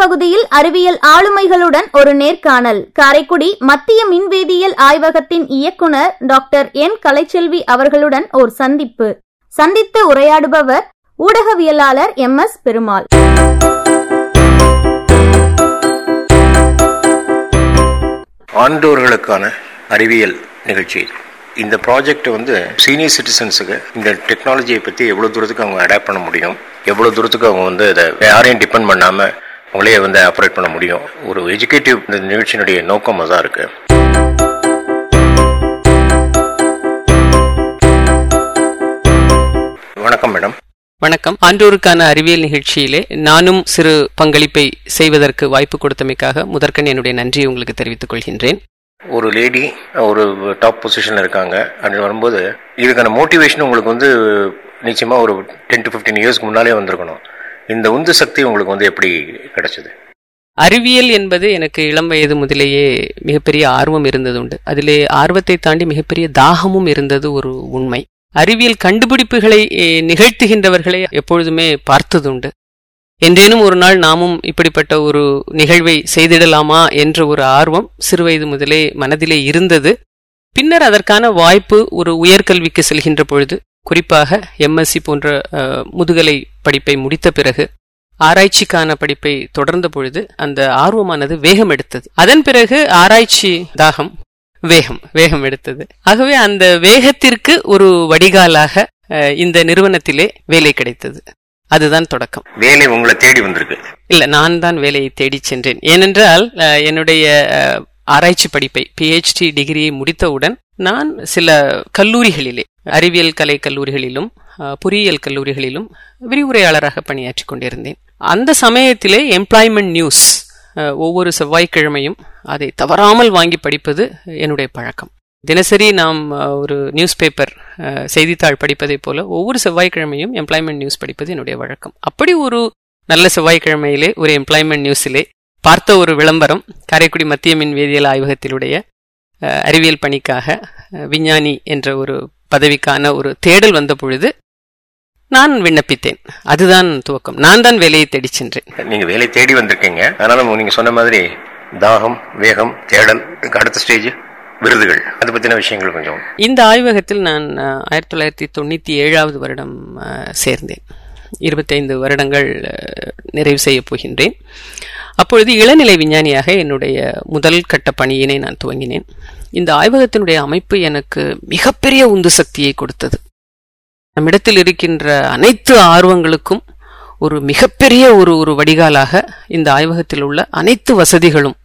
பகுதியில் அறிவியல் ஆளுமைகளுடன் ஒரு நேர்காணல். காரைக்குடி மத்திய மின்வேதியியல் ஆய்வகத்தின் இயக்குனர் டாக்டர் என். கலைச்செல்வி அவர்களுடன் ஒரு சந்திப்பு. சந்தித்து உரையாடுபவர் ஊடகவியலாளர் எம். எஸ். பெருமாள். ஆண்டோர்களுக்கான அறிவியல் நிகழ்ச்சி இந்த ப்ராஜெக்ட் வந்து சீனியர் சிட்டிசன்ஸுக்கு இந்த டெக்னாலஜியை பற்றி எவ்வளோ தூரத்துக்கு அவங்க அடாப்ட் பண்ண முடியும்? எவ்வளோ தூரத்துக்கு அவங்க வந்து இதை யாரையும் டிபெண்ட் பண்ணாமல் அவங்களே வந்து ஆப்ரேட் பண்ண முடியும். ஒரு எஜுகேட்டிவ் இந்த நிகழ்ச்சியினுடைய நோக்கம் அதான் இருக்கு. வணக்கம் மேடம் வணக்கம். ஆண்டோருக்கான அறிவியல் நிகழ்ச்சியிலே நானும் சிறு பங்களிப்பை செய்வதற்கு வாய்ப்பு கொடுத்தமைக்காக முதற்கண் என்னுடைய நன்றியை உங்களுக்கு தெரிவித்துக் கொள்கின்றேன். ஒரு லேடி ஒரு டாப் பொசிஷனில் இருக்காங்க. அப்படின்னு வரும்போது இதுக்கான மோட்டிவேஷன் உங்களுக்கு வந்து நிச்சயமாக ஒரு டென் டு ஃபிஃப்டீன் இயர்ஸ்க்கு முன்னாலே வந்திருக்கணும். இந்த உந்து சக்தி உங்களுக்கு வந்து எப்படி கிடைச்சது? அறிவியல் என்பது எனக்கு இளம் வயது முதலேயே மிகப்பெரிய ஆர்வம் இருந்தது உண்டு அதிலே ஆர்வத்தை தாண்டி மிகப்பெரிய தாகமும் இருந்தது ஒரு உண்மை. அறிவியல் கண்டுபிடிப்புகளை நிகழ்த்துகின்றவர்களை எப்பொழுதுமே பார்த்ததுண்டு. என்றேனும் ஒரு நாள் நாமும் இப்படிப்பட்ட ஒரு நிகழ்வை செய்திடலாமா என்ற ஒரு ஆர்வம் சிறுவயது முதலே மனதிலே இருந்தது. பின்னர் அதற்கான வாய்ப்பு ஒரு உயர்கல்விக்கு செல்கின்ற பொழுது குறிப்பாக எம்எஸ்சி போன்ற முதுகலை படிப்பை முடித்த பிறகு ஆராய்ச்சிக்கான படிப்பை தொடர்ந்த பொழுது அந்த ஆர்வமானது வேகம் எடுத்தது. அதன் பிறகு ஆராய்ச்சி தாகம் வேகம் வேகம் எடுத்தது. ஆகவே அந்த வேகத்திற்கு ஒரு வடிகாலாக இந்த நிறுவனத்திலே வேலை கிடைத்தது. அதுதான் தொடக்கம். வேலை உங்களை தேடி வந்திருக்கு. இல்ல நான் தான் வேலையை தேடிச் சென்றேன். ஏனென்றால் என்னுடைய ஆராய்ச்சி படிப்பை பிஹெச்டி டிகிரியை முடித்தவுடன் நான் சில கல்லூரிகளிலே அறிவியல் கலை கல்லூரிகளிலும் பொறியியல் கல்லூரிகளிலும் விரிவுரையாளராக பணியாற்றி கொண்டிருந்தேன். அந்த சமயத்திலே எம்ப்ளாய்மெண்ட் நியூஸ் ஒவ்வொரு செவ்வாய்க்கிழமையும் அதை தவறாமல் வாங்கி படிப்பது என்னுடைய பழக்கம். தினசரி நாம் ஒரு நியூஸ் பேப்பர் செய்தித்தாள் படிப்பதைப் போல ஒவ்வொரு செவ்வாய்க்கிழமையும் எம்ப்ளாய்மெண்ட் நியூஸ் படிப்பது என்னுடைய வழக்கம். அப்படி ஒரு நல்ல செவ்வாய்க்கிழமையிலே ஒரு எம்ப்ளாய்மெண்ட் நியூஸிலே பார்த்த ஒரு விளம்பரம் காரைக்குடி மத்திய மின் வேதியியல் ஆய்வகத்தினுடைய அஹ், அறிவியல் பணிக்காக விஞ்ஞானி என்ற ஒரு பதவிக்கான ஒரு தேடல் வந்த பொழுது நான் விண்ணப்பித்தேன். அதுதான் துவக்கம். நான் தான் வேலையை தேடிச் சென்றேன். நீங்க வேலை தேடி வந்திருக்கீங்க. அதனால நீங்க சொன்ன மாதிரி தாகம் வேகம் தேடல் அடுத்த ஸ்டேஜ் விருதுகள். அதை பத்தின விஷயங்கள் கொஞ்சம். இந்த ஆய்வகத்தில் நான் ஆயிரத்தி தொள்ளாயிரத்தி தொண்ணூற்றி ஏழாவது வருடம் சேர்ந்தேன். இருபத்தைந்து வருடங்கள் நிறைவு செய்யப் போகின்றேன். அப்பொழுது இளநிலை விஞ்ஞானியாக என்னுடைய முதல் கட்ட பணியினை நான் துவங்கினேன். இந்த ஆய்வகத்தினுடைய அமைப்பு எனக்கு மிகப்பெரிய உந்து சக்தியை கொடுத்தது. நம்மிடத்தில் இருக்கின்ற அனைத்து ஆர்வங்களுக்கும் ஒரு மிகப்பெரிய ஒரு ஒரு வடிகாலாக இந்த ஆய்வகத்தில் உள்ள அனைத்து வசதிகளும்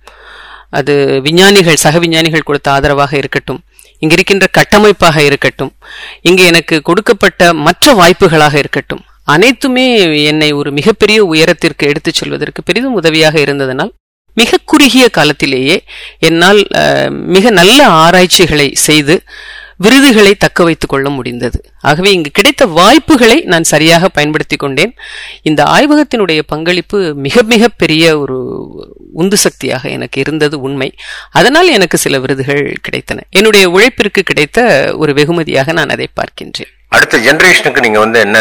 அது விஞ்ஞானிகள் சக விஞ்ஞானிகள் கொடுத்த ஆதரவாக இருக்கட்டும் இங்க இருக்கின்ற கட்டமைப்பாக இருக்கட்டும் இங்கு எனக்கு கொடுக்கப்பட்ட மற்ற வாய்ப்புகளாக இருக்கட்டும் அனைத்துமே என்னை ஒரு மிகப்பெரிய உயரத்திற்கு எடுத்துச் செல்வதற்கு பெரிதும் உதவியாக இருந்ததனால் மிக குறுகிய காலத்திலேயே என்னால் மிக நல்ல ஆராய்ச்சிகளை செய்து விருதுகளை தக்க வைத்துக் கொள்ள முடிந்தது. ஆகவே இங்கு கிடைத்த வாய்ப்புகளை நான் சரியாக பயன்படுத்தி கொண்டேன். இந்த ஆய்வகத்தினுடைய பங்களிப்பு மிக மிக பெரிய ஒரு உந்து சக்தியாக எனக்கு இருந்தது உண்மை. அதனால் எனக்கு சில விருதுகள் கிடைத்தன. என்னுடைய உழைப்பிற்கு கிடைத்த ஒரு வெகுமதியாக நான் அதை பார்க்கின்றேன். அடுத்த ஜென்ரேஷனுக்கு நீங்க வந்து என்ன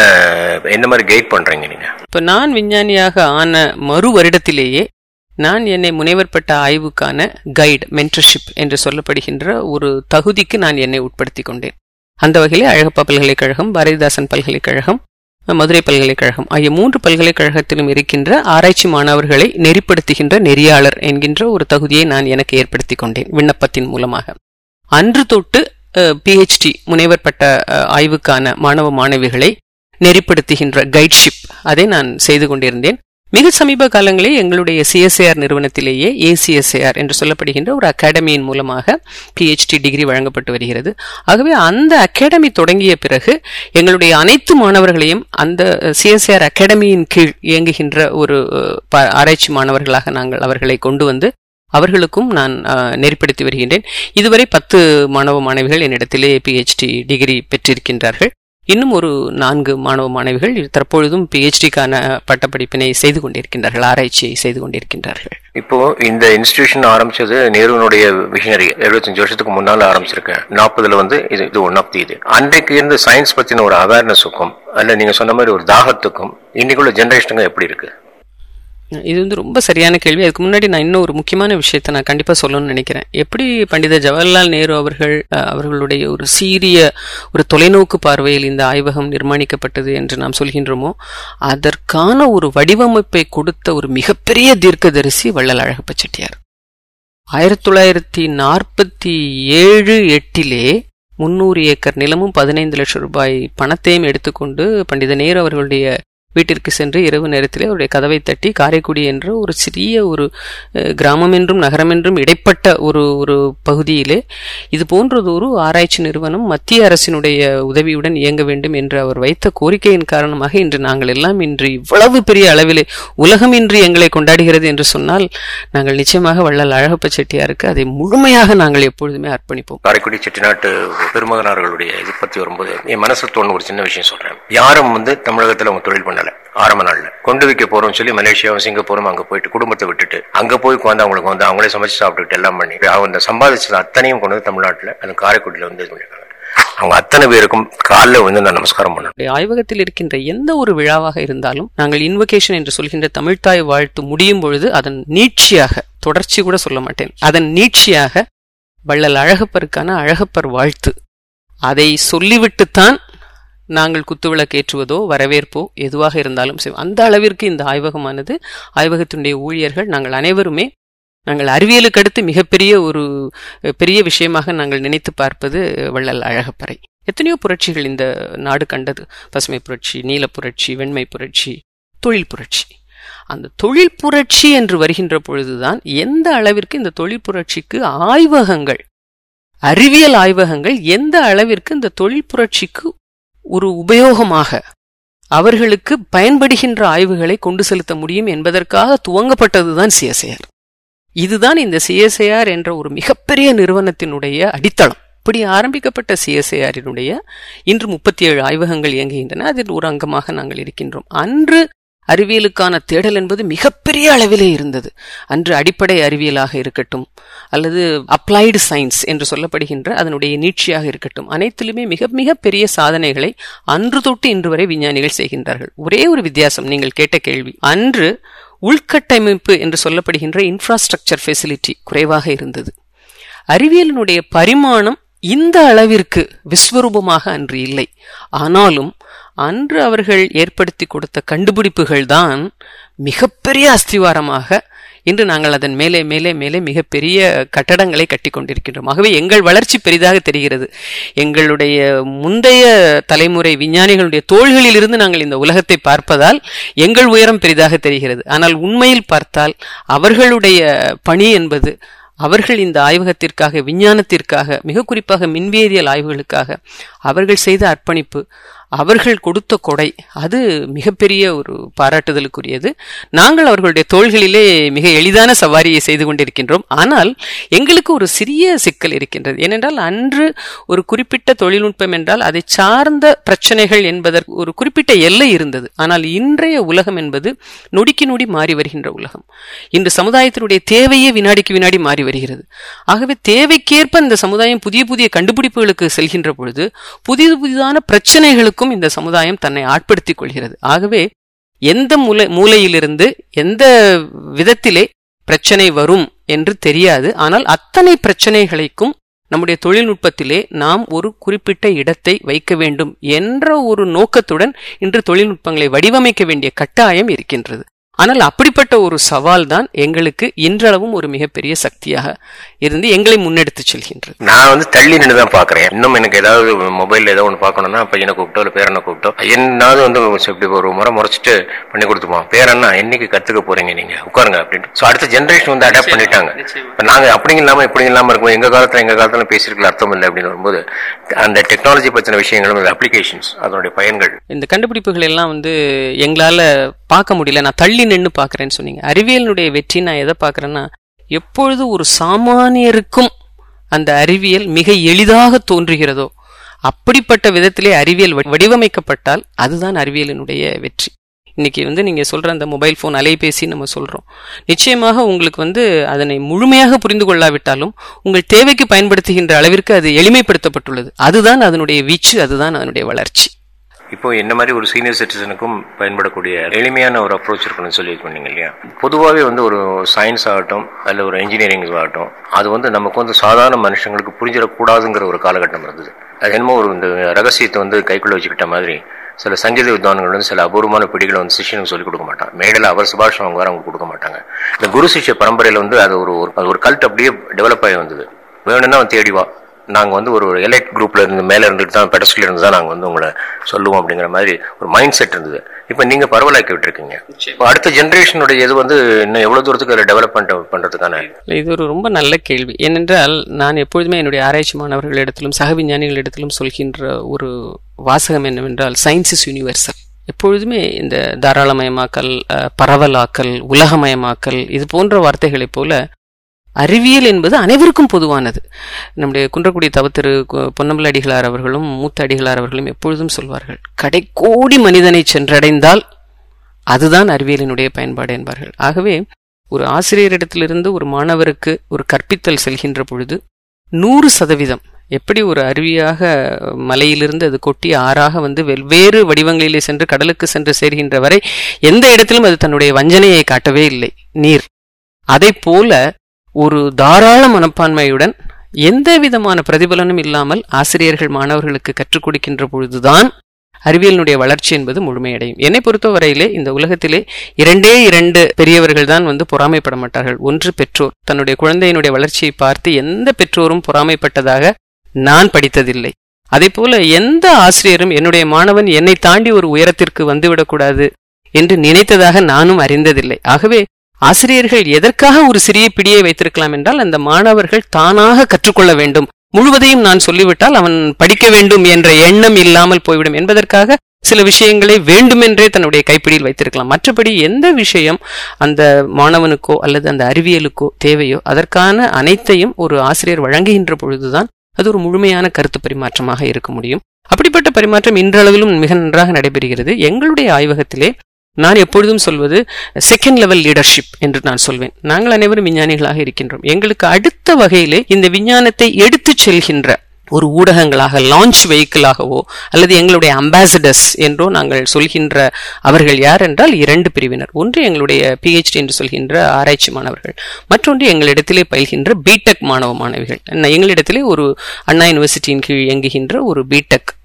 என்ன மாதிரி கைட் பண்றீங்க நீங்க? இப்ப நான் விஞ்ஞானியாக ஆன மறு வருடத்திலேயே நான் என்னை முனைவர் பட்ட ஆய்வுக்கான கைடு மென்டர்ஷிப் என்று சொல்லப்படுகின்ற ஒரு தகுதிக்கு நான் என்னை உட்படுத்தி கொண்டேன். அந்த வகையிலே அழகப்பா பல்கலைக்கழகம் பாரதிதாசன் பல்கலைக்கழகம் மதுரை பல்கலைக்கழகம் ஆகிய மூன்று பல்கலைக்கழகத்திலும் இருக்கின்ற ஆராய்ச்சி மாணவர்களை நெறிப்படுத்துகின்ற நெறியாளர் என்கின்ற ஒரு தகுதியை நான் எனக்கு ஏற்படுத்திக் கொண்டேன் விண்ணப்பத்தின் மூலமாக. அன்று தொட்டு பிஹெச்டி முனைவர் பட்ட ஆய்வுக்கான மாணவ மாணவிகளை நெறிப்படுத்துகின்ற கைட்ஷிப் அதை நான் செய்து கொண்டிருந்தேன். மிக சமீப காலங்களில் எங்களுடைய சிஎஸ்ஏஆர் நிறுவனத்திலேயே ஏசிஎஸ்ஏஆர் என்று சொல்லப்படுகின்ற ஒரு அகாடமியின் மூலமாக பிஹெச்டி டிகிரி வழங்கப்பட்டு வருகிறது. ஆகவே அந்த அகாடமி தொடங்கிய பிறகு எங்களுடைய அனைத்து மாணவர்களையும் அந்த சிஎஸ்ஏஆர் அகாடமியின் கீழ் இயங்குகின்ற ஒரு ப- ஆராய்ச்சி மாணவர்களாக நாங்கள் அவர்களை கொண்டு வந்து அவர்களுக்கும் நான் நெறிப்படுத்தி வருகின்றேன். இதுவரை பத்து மாணவ மாணவிகள் என்னிடத்திலே பிஹெச்டி டிகிரி பெற்றிருக்கின்றார்கள். இன்னும் ஒரு நான்கு மாணவ மாணவிகள் தற்பொழுதும் பிஹெச்டிக்கான பட்டப்படிப்பினை செய்து கொண்டிருக்கின்றார்கள் ஆராய்ச்சியை செய்து கொண்டிருக்கின்றார்கள். இப்போ இந்த இன்ஸ்டிடியூஷன் ஆரம்பிச்சது நேருனுடைய விஷனரி எழுபத்தஞ்சு வருஷத்துக்கு முன்னால ஆரம்பிச்சிருக்கேன் நாற்பதுல வந்து இது இது ஒன் ஆஃப் தி இது. அன்றைக்கு இருந்த சயின்ஸ் பத்தின ஒரு அவேர்னஸுக்கும் அல்ல நீங்க சொன்ன மாதிரி ஒரு தாகத்துக்கும் இன்னைக்குள்ள ஜெனரேஷனுங்க எப்படி இருக்கு? இது வந்து ரொம்ப சரியான கேள்வி. அதுக்கு முன்னாடி நான் இன்னும் ஒரு முக்கியமான விஷயத்தை நான் கண்டிப்பாக சொல்லணும்னு நினைக்கிறேன். எப்படி பண்டித ஜவஹர்லால் நேரு அவர்கள் அவர்களுடைய ஒரு சீரிய ஒரு தொலைநோக்கு பார்வையில் இந்த ஆய்வகம் நிர்மாணிக்கப்பட்டது என்று நாம் சொல்கின்றோமோ அதற்கான ஒரு வடிவமைப்பை கொடுத்த ஒரு மிகப்பெரிய தீர்க்கதரிசி வள்ளல் அழகப்ப செட்டியார். ஆயிரத்தி தொள்ளாயிரத்தி நாற்பத்தி ஏழு எட்டிலே முன்னூறு ஏக்கர் நிலமும் பதினைந்து லட்சம் ரூபாய் பணத்தையும் எடுத்துக்கொண்டு பண்டித நேரு அவர்களுடைய வீட்டிற்கு சென்று இரவு நேரத்திலே அவருடைய கதவை தட்டி காரைக்குடி என்ற ஒரு சிறிய ஒரு கிராமம் என்றும் நகரம் என்றும் இடைப்பட்ட ஒரு ஒரு பகுதியிலே இது போன்றது ஒரு ஆராய்ச்சி நிறுவனம் மத்திய அரசினுடைய உதவியுடன் இயங்க வேண்டும் என்று அவர் வைத்த கோரிக்கையின் காரணமாக இன்று நாங்கள் எல்லாம் இன்று இவ்வளவு பெரிய அளவிலே உலகம் இன்று எங்களை கொண்டாடுகிறது என்று சொன்னால் நாங்கள் நிச்சயமாக வள்ளல் அழகப்ப செட்டியாருக்கு அதை முழுமையாக நாங்கள் எப்பொழுதுமே அர்ப்பணிப்போம். காரைக்குடி செட்டிநாட்டு பெருமகனார்களுடைய இது பத்தி வரும்போது என் மனசு தோணும் ஒரு சின்ன விஷயம் சொல்றேன். யாரும் வந்து தமிழகத்தில் அவங்க தொழில் நாள்ல ஆரம்ப நாள்ல. கொண்டு வைக்க போறோம்னு சொல்லி மலேசியாவும் சிங்கப்பூரும் அங்க போயிட்டு குடும்பத்தை விட்டுட்டு அங்க போய் உட்காந்து அவங்களுக்கு வந்து அவங்களே சமைச்சு சாப்பிட்டுட்டு எல்லாம் பண்ணி அவங்க சம்பாதிச்சது அத்தனையும் கொண்டு வந்து தமிழ்நாட்டுல அது காரைக்குடியில வந்து இது பண்ணிருக்காங்க அவங்க அத்தனை பேருக்கும் காலில் வந்து நான் நமஸ்காரம் பண்ணேன் ஆய்வகத்தில் இருக்கின்ற எந்த ஒரு விழாவாக இருந்தாலும் நாங்கள் இன்வொகேஷன் என்று சொல்கின்ற தமிழ்தாய் வாழ்த்து முடியும் பொழுது அதன் நீட்சியாக தொடர்ச்சி கூட சொல்ல மாட்டேன். அதன் நீட்சியாக வள்ளல் அழகப்பருக்கான அழகப்பர் வாழ்த்து. அதை சொல்லிவிட்டுத்தான் நாங்கள் குத்துவிளக்கேற்றுவதோ வரவேற்போ எதுவாக இருந்தாலும் செய்வோம் அந்த அளவிற்கு இந்த ஆய்வகமானது ஆய்வகத்தினுடைய ஊழியர்கள் நாங்கள் அனைவருமே நாங்கள் அறிவியலுக்கு அடுத்து மிகப்பெரிய ஒரு பெரிய விஷயமாக நாங்கள் நினைத்து பார்ப்பது வள்ளல் அழகப்பறை. எத்தனையோ புரட்சிகள் இந்த நாடு கண்டது. பசுமை புரட்சி நீல புரட்சி வெண்மை புரட்சி தொழில் புரட்சி. அந்த தொழில் புரட்சி என்று வருகின்ற பொழுதுதான் எந்த அளவிற்கு இந்த தொழில் புரட்சிக்கு ஆய்வகங்கள் அறிவியல் ஆய்வகங்கள் எந்த அளவிற்கு இந்த தொழில் புரட்சிக்கு ஒரு உபயோகமாக அவர்களுக்கு பயன்படுகின்ற ஆய்வுகளை கொண்டு செலுத்த முடியும் என்பதற்காக துவங்கப்பட்டதுதான் சிஎஸ்ஐஆர். இதுதான் இந்த சிஎஸ்ஐஆர் என்ற ஒரு மிகப்பெரிய நிறுவனத்தினுடைய அடித்தளம். இப்படி ஆரம்பிக்கப்பட்ட சிஎஸ்ஐஆரினுடைய இன்று முப்பத்தி ஏழு ஆய்வகங்கள் இயங்குகின்றன. அதில் ஒரு அங்கமாக நாங்கள் இருக்கின்றோம். அன்று அறிவியலுக்கான தேடல் என்பது மிகப்பெரிய அளவிலே இருந்தது. அன்று அடிப்படை அறிவியலாக இருக்கட்டும் அல்லது அப்ளைடு சயின்ஸ் என்று சொல்லப்படுகின்ற அதனுடைய நீட்சியாக இருக்கட்டும் அனைத்திலுமே மிக மிக பெரிய சாதனைகளை அன்று தொட்டு இன்று வரை விஞ்ஞானிகள் செய்கின்றார்கள். ஒரே ஒரு வித்தியாசம் நீங்கள் கேட்ட கேள்வி. அன்று உள்கட்டமைப்பு என்று சொல்லப்படுகின்ற இன்ஃப்ராஸ்ட்ரக்சர் ஃபெசிலிட்டி குறைவாக இருந்தது. அறிவியலினுடைய பரிமாணம் இந்த அளவிற்கு விஸ்வரூபமாக அன்று இல்லை. ஆனாலும் அன்று அவர்கள் ஏற்படுத்தி கொடுத்த கண்டுபிடிப்புகள் தான் மிகப்பெரிய அஸ்திவாரமாக இன்று நாங்கள் அதன் மேலே மேலே மேலே மிகப்பெரிய கட்டடங்களை கட்டி கொண்டிருக்கின்றோம் ஆகவே எங்கள் வளர்ச்சி பெரிதாக தெரிகிறது. எங்களுடைய முந்தைய தலைமுறை விஞ்ஞானிகளுடைய தோள்களில் இருந்து நாங்கள் இந்த உலகத்தை பார்ப்பதால் எங்கள் உயரம் பெரிதாக தெரிகிறது. ஆனால் உண்மையில் பார்த்தால் அவர்களுடைய பணி என்பது அவர்கள் இந்த ஆய்வகத்திற்காக விஞ்ஞானத்திற்காக மிக குறிப்பாக மின்வேதியியல் ஆய்வுகளுக்காக அவர்கள் செய்த அர்ப்பணிப்பு அவர்கள் கொடுத்த கொடை. அது மிகப்பெரிய ஒரு பாராட்டுதலுக்குரியது. நாங்கள் அவர்களுடைய தோள்களிலே மிக எளிதான சவாரியை செய்து கொண்டிருக்கின்றோம். ஆனால் எங்களுக்கு ஒரு சிறிய சிக்கல் இருக்கின்றது. ஏனென்றால் அன்று ஒரு குறிப்பிட்ட தொழில்நுட்பம் என்றால் அதை சார்ந்த பிரச்சனைகள் என்பதற்கு ஒரு குறிப்பிட்ட எல்லை இருந்தது. ஆனால் இன்றைய உலகம் என்பது நொடிக்கு நொடி மாறி வருகின்ற உலகம். இன்று சமுதாயத்தினுடைய தேவையே வினாடிக்கு வினாடி மாறி வருகிறது. ஆகவே தேவைக்கேற்ப இந்த சமுதாயம் புதிய புதிய கண்டுபிடிப்புகளுக்கு செல்கின்ற பொழுது புதிய புதிதான பிரச்சனைகளுக்கும் இந்த சமுதாயம் தன்னை ஆட்படுத்திக் கொள்கிறது. ஆகவே எந்த மூலை மூலையிலிருந்து எந்த விதத்திலே பிரச்சனை வரும் என்று தெரியாது. ஆனால் அத்தனை பிரச்சனைகளுக்கும் நம்முடைய தொழில்நுட்பத்திலே நாம் ஒரு குறிப்பிட்ட இடத்தை வைக்க வேண்டும் என்ற ஒரு நோக்கத்துடன் இன்று தொழில்நுட்பங்களை வடிவமைக்க வேண்டிய கட்டாயம் இருக்கின்றது. ஆனால் அப்படிப்பட்ட ஒரு சவால் தான் எங்களுக்கு இன்றளவும் ஒரு மிகப்பெரிய சக்தியாக இருந்து எங்களை முன்னெடுத்து செல்கின்றது. நான் வந்து தள்ளி நின்று தான் பாக்குறேன் இன்னும் எனக்கு ஏதாவது மொபைல்ல ஏதோ ஒன்று பார்க்கணும்னா பையனை கூப்பிட்டோ இல்லை பேரனை கூப்பிட்டோ என்னாவது வந்து இப்படி ஒரு முறை முறைச்சிட்டு பண்ணி கொடுத்துப்போம். பேரன்னா என்னைக்கு கத்துக்க போறீங்க நீங்க? உட்காருங்க அப்படின்ட்டு. ஸோ அடுத்த ஜென்ரேஷன் வந்து அடாப்ட் பண்ணிட்டாங்க. இப்போ நாங்க அப்படி இல்லாம இப்படி இல்லாம இருக்கும். எங்க காலத்துல எங்க காலத்துல பேசிருக்கல அர்த்தம் இல்லை அப்படின்னு வரும்போது அந்த டெக்னாலஜி பற்றின விஷயங்களும் அப்ளிகேஷன்ஸ் அதனுடைய பயன்கள். இந்த கண்டுபிடிப்புகள் எல்லாம் வந்து எங்களால பார்க்க முடியல நான் தள்ளி நின்று பார்க்கறேன்னு சொன்னீங்க. அறிவியலினுடைய வெற்றி நான் எதை பார்க்கறேன்னா எப்பொழுது ஒரு சாமானியருக்கும் அந்த அறிவியல் மிக எளிதாக தோன்றுகிறதோ அப்படிப்பட்ட விதத்திலே அறிவியல் வடிவமைக்கப்பட்டால் அதுதான் அறிவியலினுடைய வெற்றி. இன்னைக்கு வந்து நீங்க சொல்ற அந்த மொபைல் போன் அலைபேசி நம்ம சொல்றோம். நிச்சயமாக உங்களுக்கு வந்து அதனை முழுமையாக புரிந்து கொள்ளாவிட்டாலும் உங்கள் தேவைக்கு பயன்படுத்துகின்ற அளவிற்கு அது எளிமைப்படுத்தப்பட்டுள்ளது. அதுதான் அதனுடைய வீச்சு அதுதான் அதனுடைய வளர்ச்சி. இப்போ என்ன மாதிரி ஒரு சீனியர் சிட்டிசனுக்கும் பயன்படக்கூடிய எளிமையான ஒரு அப்ரோச் இருக்கணும்னு சொல்லி பண்ணீங்க இல்லையா? பொதுவாகவே வந்து ஒரு சயின்ஸ் ஆகட்டும் அல்ல ஒரு இன்ஜினியரிங் ஆகட்டும் அது வந்து நமக்கு வந்து சாதாரண மனுஷங்களுக்கு புரிஞ்சிடக்கூடாதுங்கிற ஒரு காலகட்டம் இருந்தது. அது என்னமோ ஒரு இந்த ரகசியத்தை வந்து கைக்குள்ள வச்சுக்கிட்ட மாதிரி சில சங்கீத வித்வான்கள் வந்து சில அபூர்வமான பிடிகளை வந்து சிஷியனுக்கு சொல்லிக் கொடுக்க மாட்டாங்க. மேடையில் அவர் சுபாஷம் அவங்க வேற அவங்க கொடுக்க மாட்டாங்க. இந்த குரு சிஷ்ய பரம்பரையில் வந்து அது ஒரு ஒரு- அது ஒரு கல்ட் அப்படியே டெவலப் ஆகி வந்தது. வேணும்னா அவன் தேடிவா நாங்கள் வந்து ஒரு எலைட் குரூப்ல இருந்து மேலே இருந்துட்டு தான் பெடஸ்ட்ல இருந்து தான் நாங்கள் வந்து உங்களை சொல்லுவோம் அப்படிங்கிற மாதிரி ஒரு மைண்ட் செட் இருந்தது. இப்போ நீங்கள் பரவலாக்கி விட்டுருக்கீங்க. இப்போ அடுத்த ஜென்ரேஷனுடைய இது வந்து இன்னும் எவ்வளோ தூரத்துக்கு அதை டெவலப்மெண்ட் பண்ணுறதுக்கான இது ஒரு ரொம்ப நல்ல கேள்வி. ஏனென்றால் நான் எப்பொழுதுமே என்னுடைய ஆராய்ச்சி மாணவர்களிடத்திலும் சக விஞ்ஞானிகளிடத்திலும் சொல்கின்ற ஒரு வாசகம் என்னவென்றால் சயின்ஸ் இஸ் யூனிவர்சல் எப்பொழுதுமே இந்த தாராளமயமாக்கல் பரவலாக்கல் உலகமயமாக்கல் இது போன்ற வார்த்தைகளைப் போல அறிவியல் என்பது அனைவருக்கும் பொதுவானது. நம்முடைய குன்றக்குடி தவத்திரு பொன்னம்பல அடிகளார் அவர்களும் மூத்த அடிகளார் அவர்களும் எப்பொழுதும் சொல்வார்கள் கடைக்கோடி மனிதனை சென்றடைந்தால் அதுதான் அறிவியலினுடைய பயன்பாடு என்பார்கள். ஆகவே ஒரு ஆசிரியரிடத்திலிருந்து ஒரு மாணவருக்கு ஒரு கற்பித்தல் செல்கின்ற பொழுது நூறு சதவீதம் எப்படி ஒரு அருவியாக மலையிலிருந்து அது கொட்டி ஆறாக வந்து வெவ்வேறு வடிவங்களிலே சென்று கடலுக்கு சென்று சேர்கின்ற வரை எந்த இடத்திலும் அது தன்னுடைய வஞ்சனையை காட்டவே இல்லை. நீர். அதைப் போல ஒரு தாராள மனப்பான்மையுடன் எந்த விதமான பிரதிபலனும் இல்லாமல் ஆசிரியர்கள் மாணவர்களுக்கு கற்றுக் கொடுக்கின்ற பொழுதுதான் அறிவியலினுடைய வளர்ச்சி என்பது முழுமையடையும். என்னை பொறுத்தவரையிலே இந்த உலகத்திலே இரண்டே இரண்டு பெரியவர்கள் தான் வந்து பொறாமைப்பட மாட்டார்கள். ஒன்று பெற்றோர். தன்னுடைய குழந்தையினுடைய வளர்ச்சியை பார்த்து எந்த பெற்றோரும் பொறாமைப்பட்டதாக நான் படித்ததில்லை. அதே போல எந்த ஆசிரியரும் என்னுடைய மாணவன் என்னை தாண்டி ஒரு உயரத்திற்கு வந்துவிடக்கூடாது என்று நினைத்ததாக நானும் அறிந்ததில்லை. ஆகவே ஆசிரியர்கள் எதற்காக ஒரு சிறிய பிடியை வைத்திருக்கலாம் என்றால் அந்த மாணவர்கள் தானாக கற்றுக்கொள்ள வேண்டும். முழுவதையும் நான் சொல்லிவிட்டால் அவன் படிக்க வேண்டும் என்ற எண்ணம் இல்லாமல் போய்விடும் என்பதற்காக சில விஷயங்களை வேண்டுமென்றே தன்னுடைய கைப்பிடியில் வைத்திருக்கலாம். மற்றபடி எந்த விஷயம் அந்த மாணவனுக்கோ அல்லது அந்த அறிவியலுக்கோ தேவையோ அதற்கான அனைத்தையும் ஒரு ஆசிரியர் வழங்குகின்ற பொழுதுதான் அது ஒரு முழுமையான கருத்து பரிமாற்றமாக இருக்க முடியும். அப்படிப்பட்ட பரிமாற்றம் இன்றளவிலும் மிக நன்றாக நடைபெறுகிறது. எங்களுடைய ஆய்வகத்திலே நான் எப்பொழுதும் சொல்வது செகண்ட் லெவல் லீடர்ஷிப் என்று நான் சொல்வேன். நாங்கள் அனைவரும் விஞ்ஞானிகளாக இருக்கின்றோம். எங்களுக்கு அடுத்த வகையிலே இந்த விஞ்ஞானத்தை எடுத்துச் செல்கின்ற ஒரு ஊடகங்களாக லான்ச் வெஹிக்கிளாகவோ அல்லது எங்களுடைய அம்பாசடர்ஸ் என்றோ நாங்கள் சொல்கின்ற அவர்கள் யார் என்றால் இரண்டு பிரிவினர். ஒன்று எங்களுடைய பிஹெச்டி என்று சொல்கின்ற ஆராய்ச்சி மாணவர்கள். மற்றொன்று எங்களிடத்திலே பயில்கின்ற பிடெக் மாணவ மாணவிகள். ந- எங்களிடத்திலே ஒரு அண்ணா யூனிவர்சிட்டியின் கீழ் இயங்குகின்ற ஒரு BTech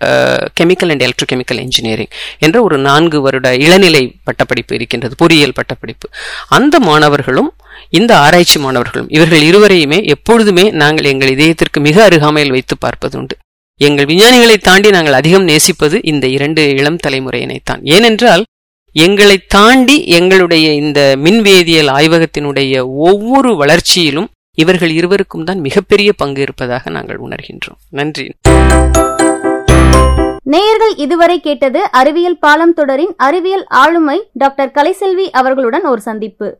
chemical and electrochemical engineering என்ற ஒரு நான்கு வருட இளநிலை பட்டப்படிப்பு இருக்கின்றது பொறியியல் பட்டப்படிப்பு. அந்த மாணவர்களும் இந்த ஆராய்ச்சி மாணவர்களும் இவர்கள் இருவரையுமே எப்பொழுதுமே நாங்கள் எங்கள் இதயத்திற்கு மிக அருகாமையில் வைத்து பார்ப்பதுண்டு. எங்கள் விஞ்ஞானிகளை தாண்டி நாங்கள் அதிகம் நேசிப்பது இந்த இரண்டு இளம் தலைமுறையினைத்தான். ஏனென்றால் எங்களை தாண்டி எங்களுடைய இந்த மின்வேதியியல் ஆய்வகத்தினுடைய ஒவ்வொரு வளர்ச்சியிலும் இவர்கள் இருவருக்கும் தான் மிகப்பெரிய பங்கு இருப்பதாக நாங்கள் உணர்கின்றோம். நன்றி. நேயர்கள் இதுவரை கேட்டது அறிவியல் பாலம் தொடரின் அறிவியல் ஆளுமை டாக்டர் கலைசெல்வி அவர்களுடன் ஒரு சந்திப்பு.